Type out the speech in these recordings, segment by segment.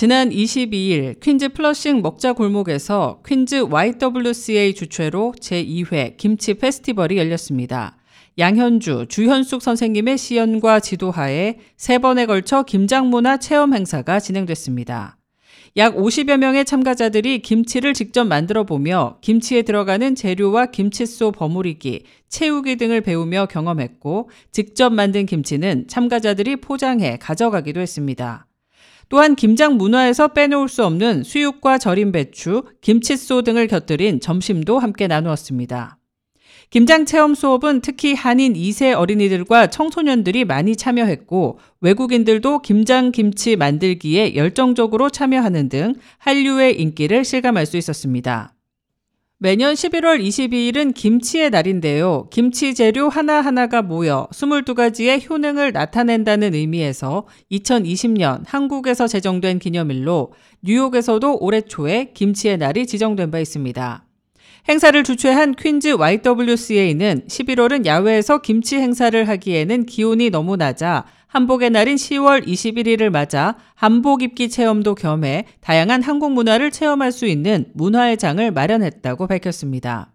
지난 22일 퀸즈 플러싱 먹자 골목에서 퀸즈 YWCA 주최로 제2회 김치 페스티벌이 열렸습니다. 양현주, 주현숙 선생님의 시연과 지도하에 세 번에 걸쳐 김장문화 체험 행사가 진행됐습니다. 약 50여 명의 참가자들이 김치를 직접 만들어 보며 김치에 들어가는 재료와 김치소 버무리기, 채우기 등을 배우며 경험했고 직접 만든 김치는 참가자들이 포장해 가져가기도 했습니다. 또한 김장 문화에서 빼놓을 수 없는 수육과 절임 배추, 김치소 등을 곁들인 점심도 함께 나누었습니다. 김장 체험 수업은 특히 한인 2세 어린이들과 청소년들이 많이 참여했고 외국인들도 김장 김치 만들기에 열정적으로 참여하는 등 한류의 인기를 실감할 수 있었습니다. 매년 11월 22일은 김치의 날인데요. 김치 재료 하나하나가 모여 22가지의 효능을 나타낸다는 의미에서 2020년 한국에서 제정된 기념일로 뉴욕에서도 올해 초에 김치의 날이 지정된 바 있습니다. 행사를 주최한 퀸즈 YWCA는 11월은 야외에서 김치 행사를 하기에는 기온이 너무 낮아 한복의 날인 10월 21일을 맞아 한복 입기 체험도 겸해 다양한 한국 문화를 체험할 수 있는 문화의 장을 마련했다고 밝혔습니다.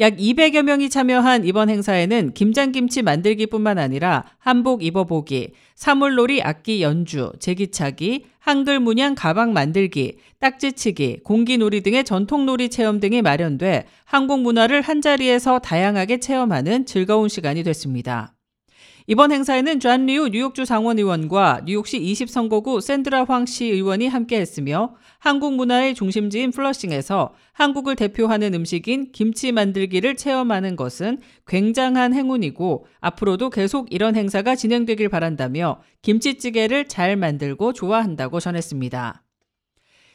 약 200여 명이 참여한 이번 행사에는 김장김치 만들기뿐만 아니라 한복 입어보기, 사물놀이 악기 연주, 제기차기, 한글 문양 가방 만들기, 딱지치기, 공기놀이 등의 전통놀이 체험 등이 마련돼 한국 문화를 한자리에서 다양하게 체험하는 즐거운 시간이 됐습니다. 이번 행사에는 존 리우 뉴욕주 상원의원과 뉴욕시 20선거구 샌드라 황 시의원이 함께했으며 한국 문화의 중심지인 플러싱에서 한국을 대표하는 음식인 김치 만들기를 체험하는 것은 굉장한 행운이고 앞으로도 계속 이런 행사가 진행되길 바란다며 김치찌개를 잘 만들고 좋아한다고 전했습니다.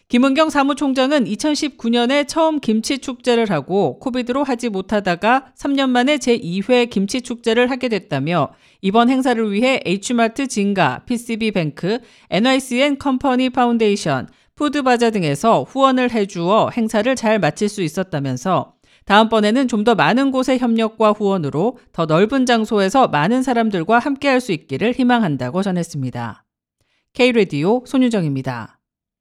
김은경 사무총장은 2019년에 처음 김치 축제를 하고 COVID로 하지 못하다가 3년 만에 제2회 김치 축제를 하게 됐다며 이번 행사를 위해 H마트 진가, PCB뱅크, NYCN 컴퍼니 파운데이션, 푸드바자 등에서 후원을 해주어 행사를 잘 마칠 수 있었다면서 다음번에는 좀 더 많은 곳의 협력과 후원으로 더 넓은 장소에서 많은 사람들과 함께할 수 있기를 희망한다고 전했습니다. K-Radio 손유정입니다.